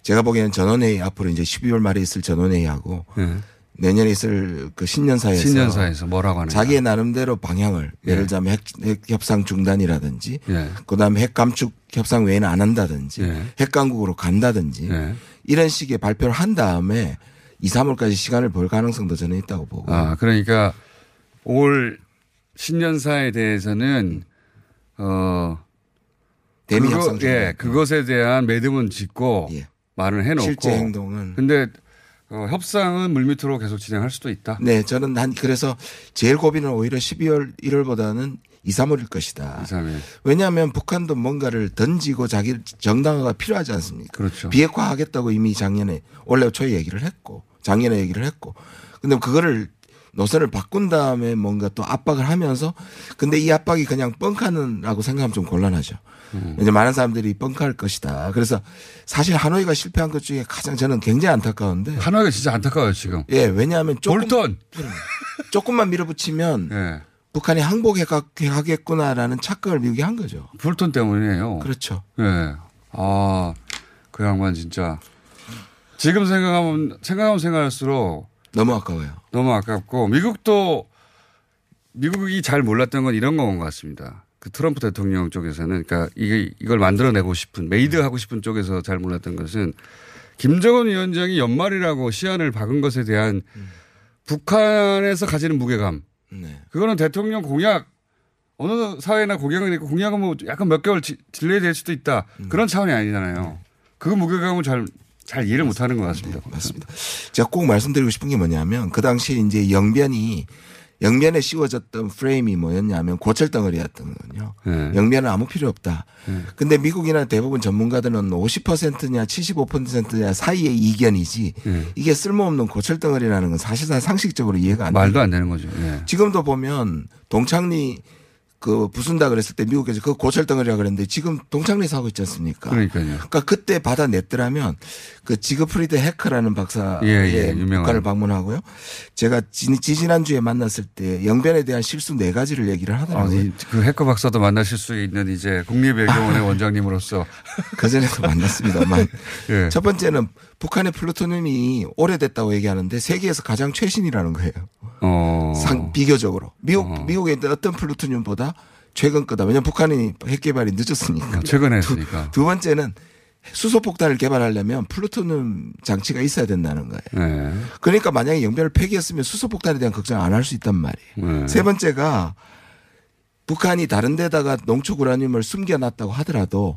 제가 보기에는 전원회의 앞으로 이제 12월 말에 있을 전원회의하고 네. 내년에 있을 그 신년사에서 신년사에서 뭐라고 하는가? 자기의 나름대로 방향을 예. 예를 들자면 핵, 핵 협상 중단이라든지 예. 그다음에 핵 감축 협상 외에는 안 한다든지 예. 핵 강국으로 간다든지 예. 이런 식의 발표를 한 다음에 2, 3월까지 시간을 벌 가능성도 저는 있다고 보고 아, 그러니까 올 신년사에 대해서는 어 대미 협상. 예, 그것에 대한 매듭은 짓고 말을 해 놓고 실제 행동은 근데 어, 협상은 물밑으로 계속 진행할 수도 있다. 네, 저는 한 그래서 제일 고비는 오히려 12월 1월보다는 2, 3월일 것이다. 2, 3일. 왜냐하면 북한도 뭔가를 던지고 자기 정당화가 필요하지 않습니까? 그렇죠. 비핵화하겠다고 이미 작년에 올해 초에 얘기를 했고 작년에 얘기를 했고 근데 그거를 노선을 바꾼 다음에 뭔가 또 압박을 하면서 근데 이 압박이 그냥 뻥카는라고 생각하면 좀 곤란하죠. 음. 이제 많은 사람들이 뻥카할 것이다. 그래서 사실 하노이가 실패한 것 중에 가장 저는 굉장히 안타까운데 하노이가 진짜 안타까워요 지금. 예, 왜냐하면 조금, 볼턴 조금만 밀어붙이면 예. 북한이 항복하겠구나라는 착각을 미국이 한 거죠. 볼턴 때문이에요. 그렇죠. 예. 아, 그 양반 진짜. 지금 생각하면, 생각하면 생각할수록. 너무 아까워요. 너무 아깝고, 미국도, 미국이 잘 몰랐던 건 이런 건 것 같습니다. 그 트럼프 대통령 쪽에서는, 그러니까 이게, 이걸 만들어내고 싶은, made 하고 싶은 쪽에서 잘 몰랐던 것은, 김정은 위원장이 연말이라고 시한을 박은 것에 대한 북한에서 가지는 무게감. 네. 그거는 대통령 공약 어느 사회나 공약은 있고 공약은 뭐 약간 몇 개월 지- delay 될 수도 있다. 음. 그런 차원이 아니잖아요. 그 무게감을 잘, 잘 이해를 못 하는 것 같습니다. 맞습니다. 제가 꼭 말씀드리고 싶은 게 뭐냐면 그 당시에 이제 영변이 영변에 씌워졌던 프레임이 뭐였냐면 고철덩어리였던 거거든요. 네. 영변은 아무 필요 없다. 네. 근데 미국이나 대부분 전문가들은 50%냐 75%냐 사이의 이견이지 네. 이게 쓸모없는 고철덩어리라는 건 사실상 상식적으로 이해가 안 돼요. 말도 안 되는 거죠. 예. 지금도 보면 동창리 그 부순다 그랬을 때 미국에서 그 고철덩어리라 그랬는데 지금 동창리에서 하고 있지 않습니까? 그러니까요. 그러니까 그때 받아냈더라면 그 지그프리드 해커라는 박사의 예, 예, 유명한. 국가를 방문하고요. 제가 지, 지난주에 만났을 때 영변에 대한 실수 네 가지를 얘기를 아, 하더라고요. 이- 그 해커 박사도 만나실 수 있는 이제 국립외교원의 원장님으로서. 그전에도 만났습니다만. 예. 첫 번째는 북한의 플루토늄이 오래됐다고 얘기하는데 세계에서 가장 최신이라는 거예요. 어. 상, 비교적으로. 미국, 미국에 있는 어떤 플루토늄보다 최근 거다. 왜냐하면 북한이 핵 개발이 늦었으니까. 최근에 했으니까. 두 번째는 수소 폭탄을 개발하려면 플루토늄 장치가 있어야 된다는 거예요. 네. 그러니까 만약에 영변을 폐기했으면 수소 폭탄에 대한 걱정 안 할 수 있단 말이에요. 네. 세 번째가 북한이 다른 데다가 농축 우라늄을 숨겨놨다고 하더라도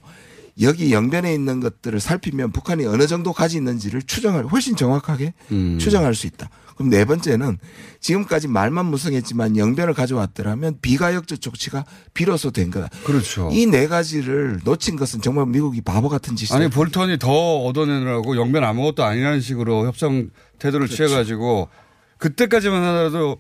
여기 영변에 있는 것들을 살피면 북한이 어느 정도 가지 있는지를 추정할 훨씬 정확하게 음. 추정할 수 있다. 그럼 네 번째는 지금까지 말만 무성했지만 영변을 가져왔더라면 비가역적 조치가 비로소 된 거다. 그렇죠. 이 네 가지를 놓친 것은 정말 미국이 바보 같은 짓이죠. 아니 볼턴이 더 얻어내느라고 영변 아무것도 아니라는 식으로 협상 태도를 그렇죠. 취해가지고 그때까지만 하더라도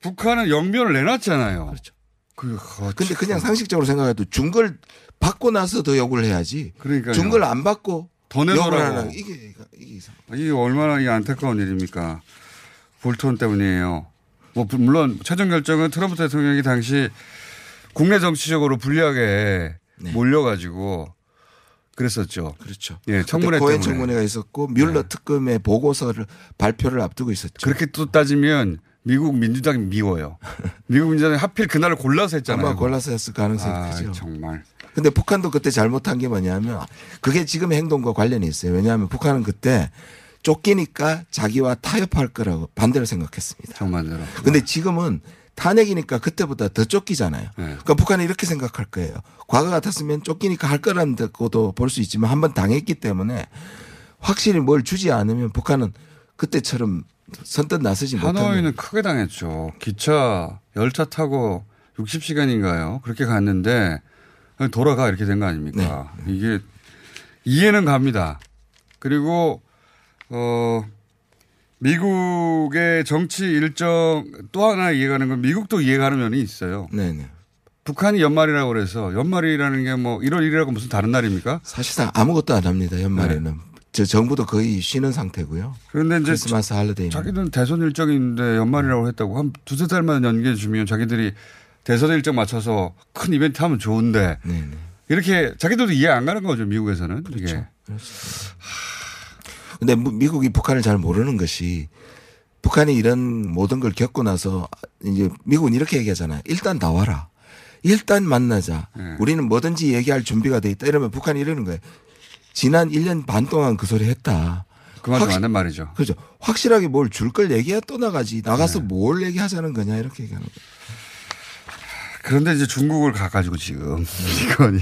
북한은 영변을 내놨잖아요. 그렇죠. 그, 어, 근데 그냥 상식적으로 생각해도 준 걸 받고 나서 더 요구를 해야지. 그러니까요. 준걸 안 받고 더. 하는 이게 이게 이상. 이게 얼마나 이 안타까운 일입니까? 볼턴 때문이에요. 뭐 물론 최종 결정은 트럼프 대통령이 당시 국내 정치적으로 불리하게 몰려가지고 그랬었죠. 그렇죠. 예, 청문회 때문에. 청문회가 있었고 뮬러 네. 특검의 보고서를 발표를 앞두고 있었죠. 그렇게 또 따지면 미국 민주당이 미워요. 미국 민주당이 하필 그날을 골라서 했잖아요. 아마 골라서 했을 가능성이 아, 크죠. 정말. 근데 북한도 그때 잘못한 게 뭐냐면 그게 지금 행동과 관련이 있어요. 왜냐하면 북한은 그때 쫓기니까 자기와 타협할 거라고 반대로 생각했습니다. 정말로. 근데 지금은 탄핵이니까 그때보다 더 쫓기잖아요. 네. 그러니까 북한은 이렇게 생각할 거예요. 과거 같았으면 쫓기니까 할 거라고도 볼 수 있지만 한 번 당했기 때문에 확실히 뭘 주지 않으면 북한은 그때처럼 선뜻 나서지 못하는 하노이는 크게 당했죠. 기차, 열차 타고 60시간인가요? 그렇게 갔는데 돌아가 이렇게 된 거 아닙니까? 네. 이게 이해는 갑니다. 그리고 어 미국의 정치 일정 또 하나 이해가는 건 미국도 이해가는 면이 있어요. 네네. 북한이 연말이라고 그래서 연말이라는 게 뭐 1월 1일하고 무슨 다른 날입니까? 사실상 아무것도 안 합니다. 연말에는. 저 정부도 거의 쉬는 상태고요. 그런데 이제 크리스마스 holiday. 자기들은 대선 일정이 있는데 연말이라고 했다고 한 두세 달만 연기해 주면 자기들이 대선 일정 맞춰서 큰 이벤트 하면 좋은데 이렇게 자기들도 이해 안 가는 거죠 미국에서는 이게 근데 무- 미국이 북한을 잘 모르는 것이 북한이 이런 모든 걸 겪고 나서 이제 미국은 이렇게 얘기하잖아요. 일단 나와라. 일단 만나자. 네. 우리는 뭐든지 얘기할 준비가 돼 있다. 이러면 북한이 이러는 거예요. 지난 1년 반 동안 그 소리 했다. 그 말도 확실- 맞는 말이죠. 그렇죠. 확실하게 뭘 줄 걸 얘기해 또 나가지. 나가서 네. 뭘 얘기하자는 거냐 이렇게 얘기하는 거예요. 그런데 이제 중국을 가가지고 지금 이건이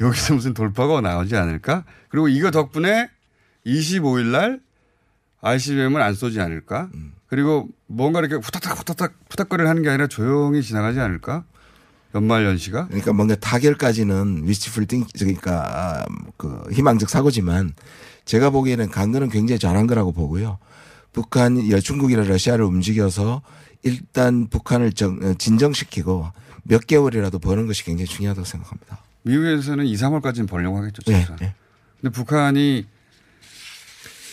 여기서 무슨 돌파가 나오지 않을까? 그리고 이거 덕분에 25일 날 ICBM을 안 쏘지 않을까? 그리고 뭔가 이렇게 후딱딱 후딱딱 후딱거리를 하는 게 아니라 조용히 지나가지 않을까? 연말 연시가? 그러니까 뭔가 타결까지는 위스풀 띵 그러니까 아, 그 희망적 사고지만 제가 보기에는 간 거는 굉장히 잘한 거라고 보고요. 북한이 중국이나 러시아를 움직여서 일단 북한을 정, 어, 진정시키고 몇 개월이라도 버는 것이 굉장히 중요하다고 생각합니다. 미국에서는 2, 3월까지는 벌려고 하겠죠. 네, 최소한. 근데 북한이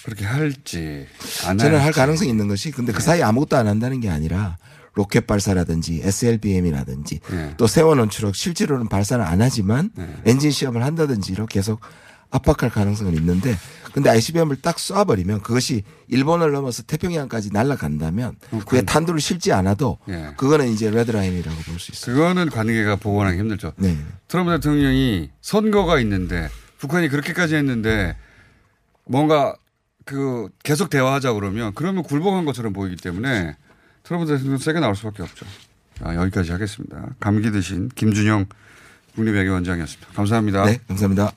그렇게 할지 안 저는 할 할지. 가능성이 있는 것이 근데 그 사이 아무것도 안 한다는 게 아니라 로켓 발사라든지 SLBM이라든지 네. 또 세원 원추력 실제로는 발사는 안 하지만 네. 엔진 시험을 한다든지로 계속 압박할 가능성은 있는데 근데 ICBM을 딱 쏴버리면 그것이 일본을 넘어서 태평양까지 날아간다면 그게 탄두를 실지 않아도 예. 그거는 이제 레드라인이라고 볼 수 있어요. 그거는 관계가 복원하기 힘들죠. 네. 트럼프 대통령이 선거가 있는데 북한이 그렇게까지 했는데 뭔가 그 계속 대화하자 그러면 그러면 굴복한 것처럼 보이기 때문에 트럼프 대통령 세게 나올 수밖에 없죠. 아, 여기까지 하겠습니다. 감기 드신 김준영 국립외교원장이었습니다. 감사합니다. 네, 감사합니다.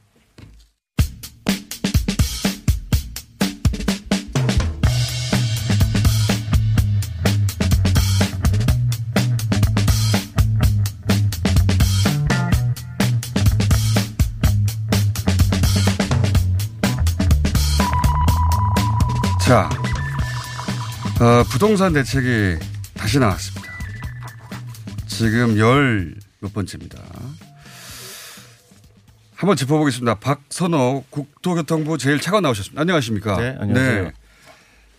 어, 부동산 대책이 다시 나왔습니다. 지금 열 몇 번째입니다. 한번 짚어보겠습니다. 박선호 국토교통부 제일 차관 나오셨습니다. 안녕하십니까? 네, 안녕하세요.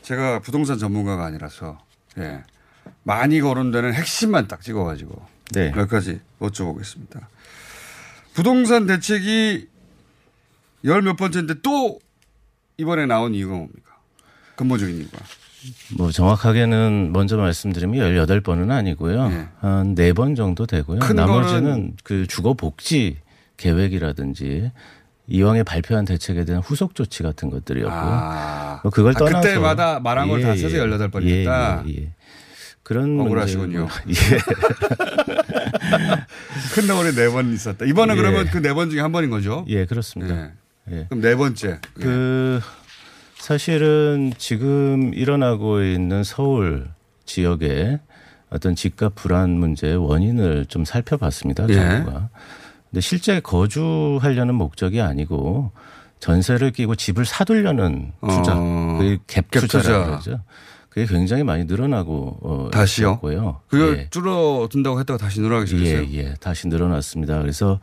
제가 부동산 전문가가 아니라서 예. 많이 거론되는 핵심만 딱 찍어가지고 네. 몇 가지 여쭤보겠습니다. 부동산 대책이 열 몇 번째인데 또 이번에 나온 이유가 뭡니까? 근본적인 이유가. 뭐 정확하게는 먼저 말씀드리면 18번은 아니고요. 한 4번 정도 되고요. 큰 나머지는 그 주거 복지 계획이라든지 이왕에 발표한 대책에 대한 후속 조치 같은 것들이었고요. 아. 뭐 그걸 아, 떠나서 그때마다 말한 걸다 써서 18번이었다? 예, 예, 예. 그런 억울하시군요. 문제고, 예. 큰 덩어리 네 번 있었다. 이번은 예. 그러면 그 네 번 중에 한 번인 거죠? 예, 그렇습니다. 예. 예. 그럼 네 번째. 그 사실은 지금 일어나고 있는 서울 지역의 어떤 집값 불안 문제의 원인을 좀 살펴봤습니다. 예. 정부가. 근데 실제 거주하려는 목적이 아니고 전세를 끼고 집을 사두려는 투자, 어, 그게 갭갭 투자라고 투자. 그러죠. 그게 굉장히 많이 늘어나고 어, 다시요? 있었고요. 그걸 예. 줄어든다고 했다가 다시 늘어나기 시작했어요? 예, 예. 다시 늘어났습니다. 그래서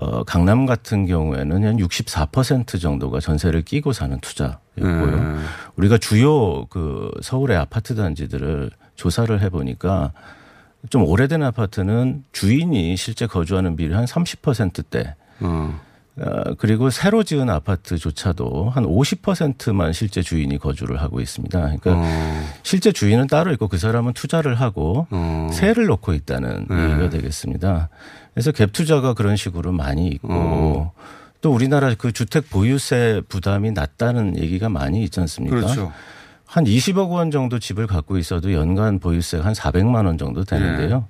어, 강남 같은 경우에는 한 64% 정도가 전세를 끼고 사는 투자였고요. 음. 우리가 주요 그 서울의 아파트 단지들을 조사를 해보니까 좀 오래된 아파트는 주인이 실제 거주하는 비율이 한 30%대. 어. 어, 그리고 새로 지은 아파트조차도 한 50%만 실제 주인이 거주를 하고 있습니다. 그러니까 어. 실제 주인은 따로 있고 그 사람은 투자를 하고 어. 세를 놓고 있다는 네. 얘기가 되겠습니다. 그래서 갭 투자가 그런 식으로 많이 있고 어. 또 우리나라 그 주택 보유세 부담이 낮다는 얘기가 많이 있지 않습니까? 그렇죠. 한 20억 원 정도 집을 갖고 있어도 연간 보유세가 한 400만 원 정도 되는데요. 네.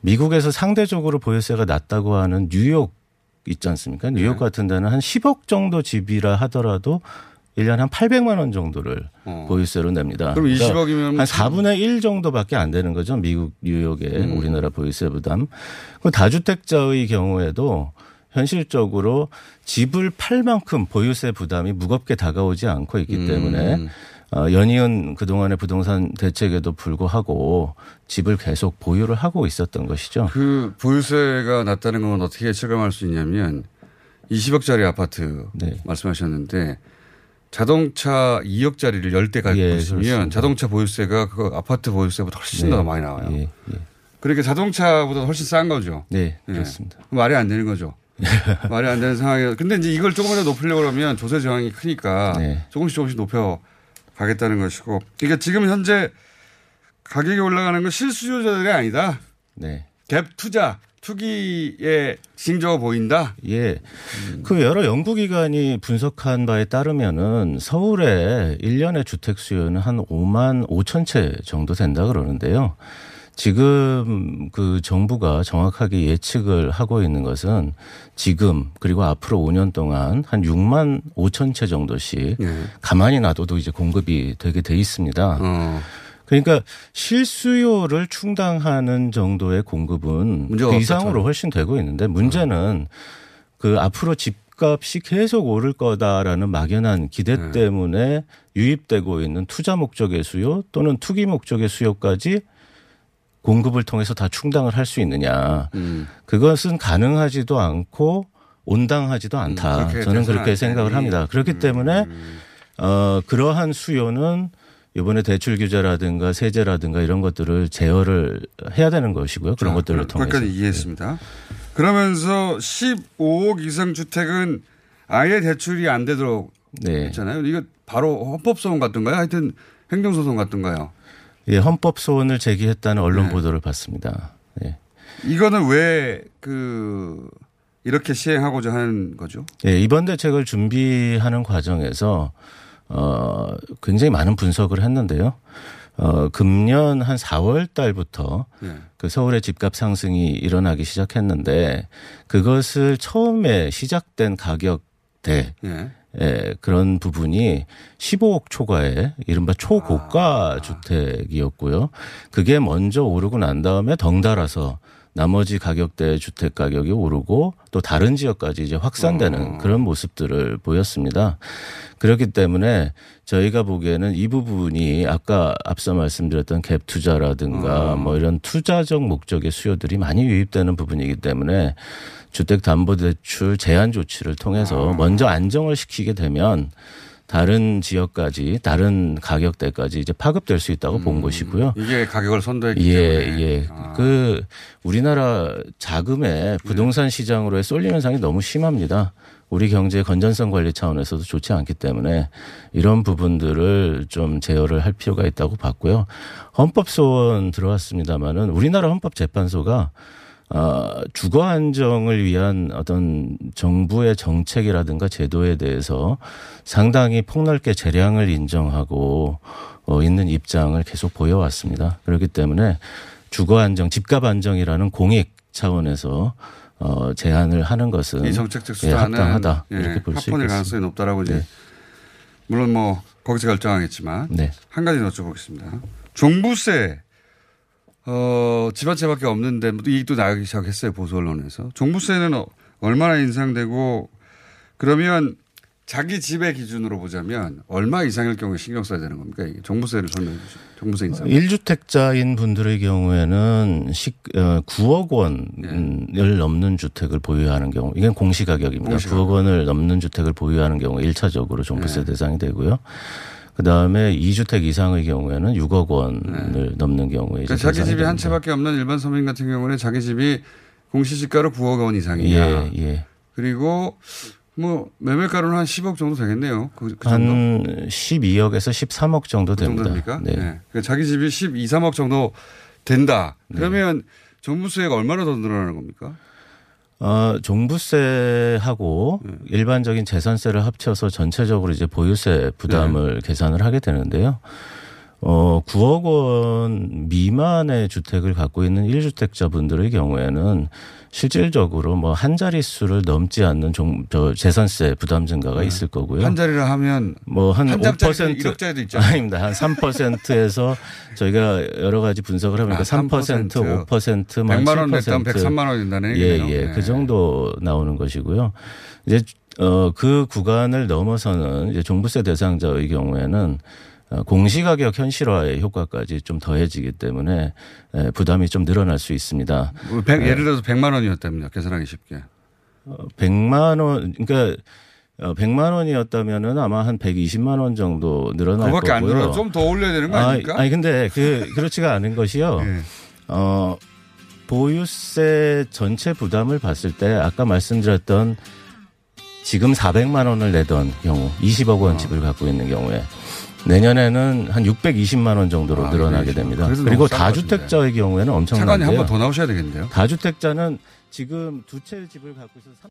미국에서 상대적으로 보유세가 낮다고 하는 뉴욕 있지 않습니까? 뉴욕 네. 같은 데는 한 10억 정도 집이라 하더라도 1년 한 800만 원 정도를 어. 보유세로 냅니다. 그럼 20억 이면 한 4분의 1 정도밖에 안 되는 거죠. 미국 뉴욕의 음. 우리나라 보유세 부담. 그 다주택자의 경우에도 현실적으로 집을 팔 만큼 보유세 부담이 무겁게 다가오지 않고 있기 음. 때문에 어, 연이은 그동안의 부동산 대책에도 불구하고 집을 계속 보유를 하고 있었던 것이죠. 그 보유세가 낮다는 건 어떻게 체감할 수 있냐면 20억짜리 아파트 네. 말씀하셨는데 자동차 2억짜리를 10대 갖고 예, 있으면 그렇습니다. 자동차 보유세가 그 아파트 보유세보다 훨씬 더 네. 많이 나와요. 예, 예. 그러니까 자동차보다 훨씬 싼 거죠. 네, 예. 그렇습니다. 말이 안 되는 거죠. 말이 안 되는 상황이에요. 근데 이제 이걸 조금이라도 높이려고 그러면 조세 저항이 크니까 네. 조금씩 조금씩 높여 가겠다는 것이고. 그러니까 지금 현재 가격이 올라가는 건 실수요자들이 아니다. 네. 갭 투자, 투기의 징조가 보인다. 예. 그 여러 연구기관이 분석한 바에 따르면은 서울의 1년의 주택 수요는 한 5만 5천 채 정도 된다 그러는데요. 지금 그 정부가 정확하게 예측을 하고 있는 것은 지금 그리고 앞으로 5년 동안 한 6만 5천 채 정도씩 가만히 놔둬도 이제 공급이 되게 돼 있습니다. 그러니까 실수요를 충당하는 정도의 공급은 그. 이상으로 훨씬 되고 있는데 문제는 그 앞으로 집값이 계속 오를 거다라는 막연한 기대 네. 때문에 유입되고 있는 투자 목적의 수요 또는 투기 목적의 수요까지 공급을 통해서 다 충당을 할 수 있느냐. 음. 그것은 가능하지도 않고 온당하지도 않다. 음, 그렇게 저는 그렇게 안 생각을. 음. 합니다. 그렇기 때문에 어 그러한 수요는 이번에 대출 규제라든가 세제라든가 이런 것들을 제어를 해야 되는 것이고요. 그런 자, 것들을 통해서. 거기까지 이해했습니다. 그러면서 15억 이상 주택은 아예 대출이 안 되도록 네. 했잖아요. 이거 바로 헌법소원 같던가요? 하여튼 행정소송 같던가요? 예, 헌법 소원을 제기했다는 언론 네. 보도를 봤습니다. 예. 이거는 왜 그 이렇게 시행하고자 하는 거죠? 예, 이번 대책을 준비하는 과정에서 어 굉장히 많은 분석을 했는데요. 어 금년 한 4월 달부터 네. 그 서울의 집값 상승이 일어나기 시작했는데 그것을 처음에 시작된 가격대 예. 예, 그런 부분이 15억 초과의 이른바 초고가 주택이었고요. 그게 먼저 오르고 난 다음에 덩달아서 나머지 가격대 주택 가격이 오르고 또 다른 지역까지 이제 확산되는 그런 모습들을 보였습니다. 그렇기 때문에 저희가 보기에는 이 부분이 아까 앞서 말씀드렸던 갭 투자라든가 뭐 이런 투자적 목적의 수요들이 많이 유입되는 부분이기 때문에 주택담보대출 제한 조치를 통해서 먼저 안정을 시키게 되면 다른 지역까지 다른 가격대까지 이제 파급될 수 있다고 본 것이고요. 이게 가격을 선도했기 예, 때문에. 예. 그 우리나라 자금의 부동산 시장으로의 쏠림 현상이 너무 심합니다. 우리 경제의 건전성 관리 차원에서도 좋지 않기 때문에 이런 부분들을 좀 제어를 할 필요가 있다고 봤고요. 헌법 소원 들어왔습니다마는 우리나라 헌법 재판소가 어, 주거 안정을 위한 어떤 정부의 정책이라든가 제도에 대해서 상당히 폭넓게 재량을 인정하고 어, 있는 입장을 계속 보여왔습니다. 그렇기 때문에 주거 안정, 집값 안정이라는 공익 차원에서 어, 제안을 하는 것은 이 정책적 예, 수단은 합당하다 예, 이렇게 볼수 합헌일 있겠습니다. 가능성이 높다라고 이제 네. 물론 뭐 거기서 결정하겠지만 네. 한 가지 여쭤보겠습니다. 종부세 어, 집한 채밖에 없는데 뭐 이익도 나가기 시작했어요 보수 언론에서 종부세는 어, 얼마나 인상되고 그러면 자기 집의 기준으로 보자면 얼마 이상일 경우에 신경 써야 되는 겁니까? 이게 종부세를 설명해 주시죠. 종부세 인상. 1주택자인 분들의 경우에는 식, 어, 9억 네. 원을 넘는 주택을 보유하는 경우, 이건 공시가격입니다. 공시가격. 9억 원을 넘는 주택을 보유하는 경우 1차적으로 종부세 네. 대상이 되고요. 그 다음에 2주택 이상의 경우에는 6억 원을 넘는 경우에 그러니까 자기 집이 한 됩니다. 채밖에 없는 일반 서민 같은 경우는 자기 집이 공시지가로 9억 원 이상이냐. 예, 예. 그리고 뭐 매매가로는 한 10억 정도 되겠네요. 그, 그 정도. 한 12억에서 13억 정도 그 됩니다. 정도입니까? 네. 그러니까 자기 집이 12, 3억 정도 된다. 그러면 종부세가 얼마나 더 늘어나는 겁니까? 어, 종부세하고 네. 일반적인 재산세를 합쳐서 전체적으로 이제 보유세 부담을 네. 계산을 하게 되는데요. 어, 9억 원 미만의 주택을 갖고 있는 1주택자분들의 경우에는 실질적으로 뭐 한 자릿수를 넘지 않는 종, 저 재산세 부담 증가가 있을 거고요. 네. 한 자리를 하면 뭐한한 장짜리 5% 1억짜리도 있잖아요. 아닙니다. 한 3%에서 저희가 여러 가지 분석을 해보니까 아, 3%, 3%, 5%, 뭐 100만 원 7%. 냈다면 103만 원이 된다는 예, 얘기네요. 예. 네. 그 정도 나오는 것이고요. 이제 어, 그 구간을 넘어서는 이제 종부세 대상자의 경우에는 어, 공시가격 현실화의 효과까지 좀 더해지기 때문에 에, 부담이 좀 늘어날 수 있습니다. 뭐 백- 예. 예를 들어서 100만 원이었답니다. 계산하기 쉽게. 어, 100만 원, 그러니까 어, 100만 원이었다면은 아마 한 120만 원 정도 늘어날 그거밖에 안 거고요. 늘어나. 좀더 올려야 되는 거 아닙니까? 아, 아니 근데 그 그렇지가 않은 것이요. 어 보유세 전체 부담을 봤을 때 아까 말씀드렸던 지금 400만 원을 내던 경우 20억 원 집을 갖고 있는 경우에 내년에는 한 620만 원 정도로 아, 늘어나게 620만. 됩니다. 그리고 다주택자의 경우에는 차관이 엄청난데요. 한번 더 나오셔야 되겠는데요. 다주택자는 지금 두 채 집을 갖고 있어서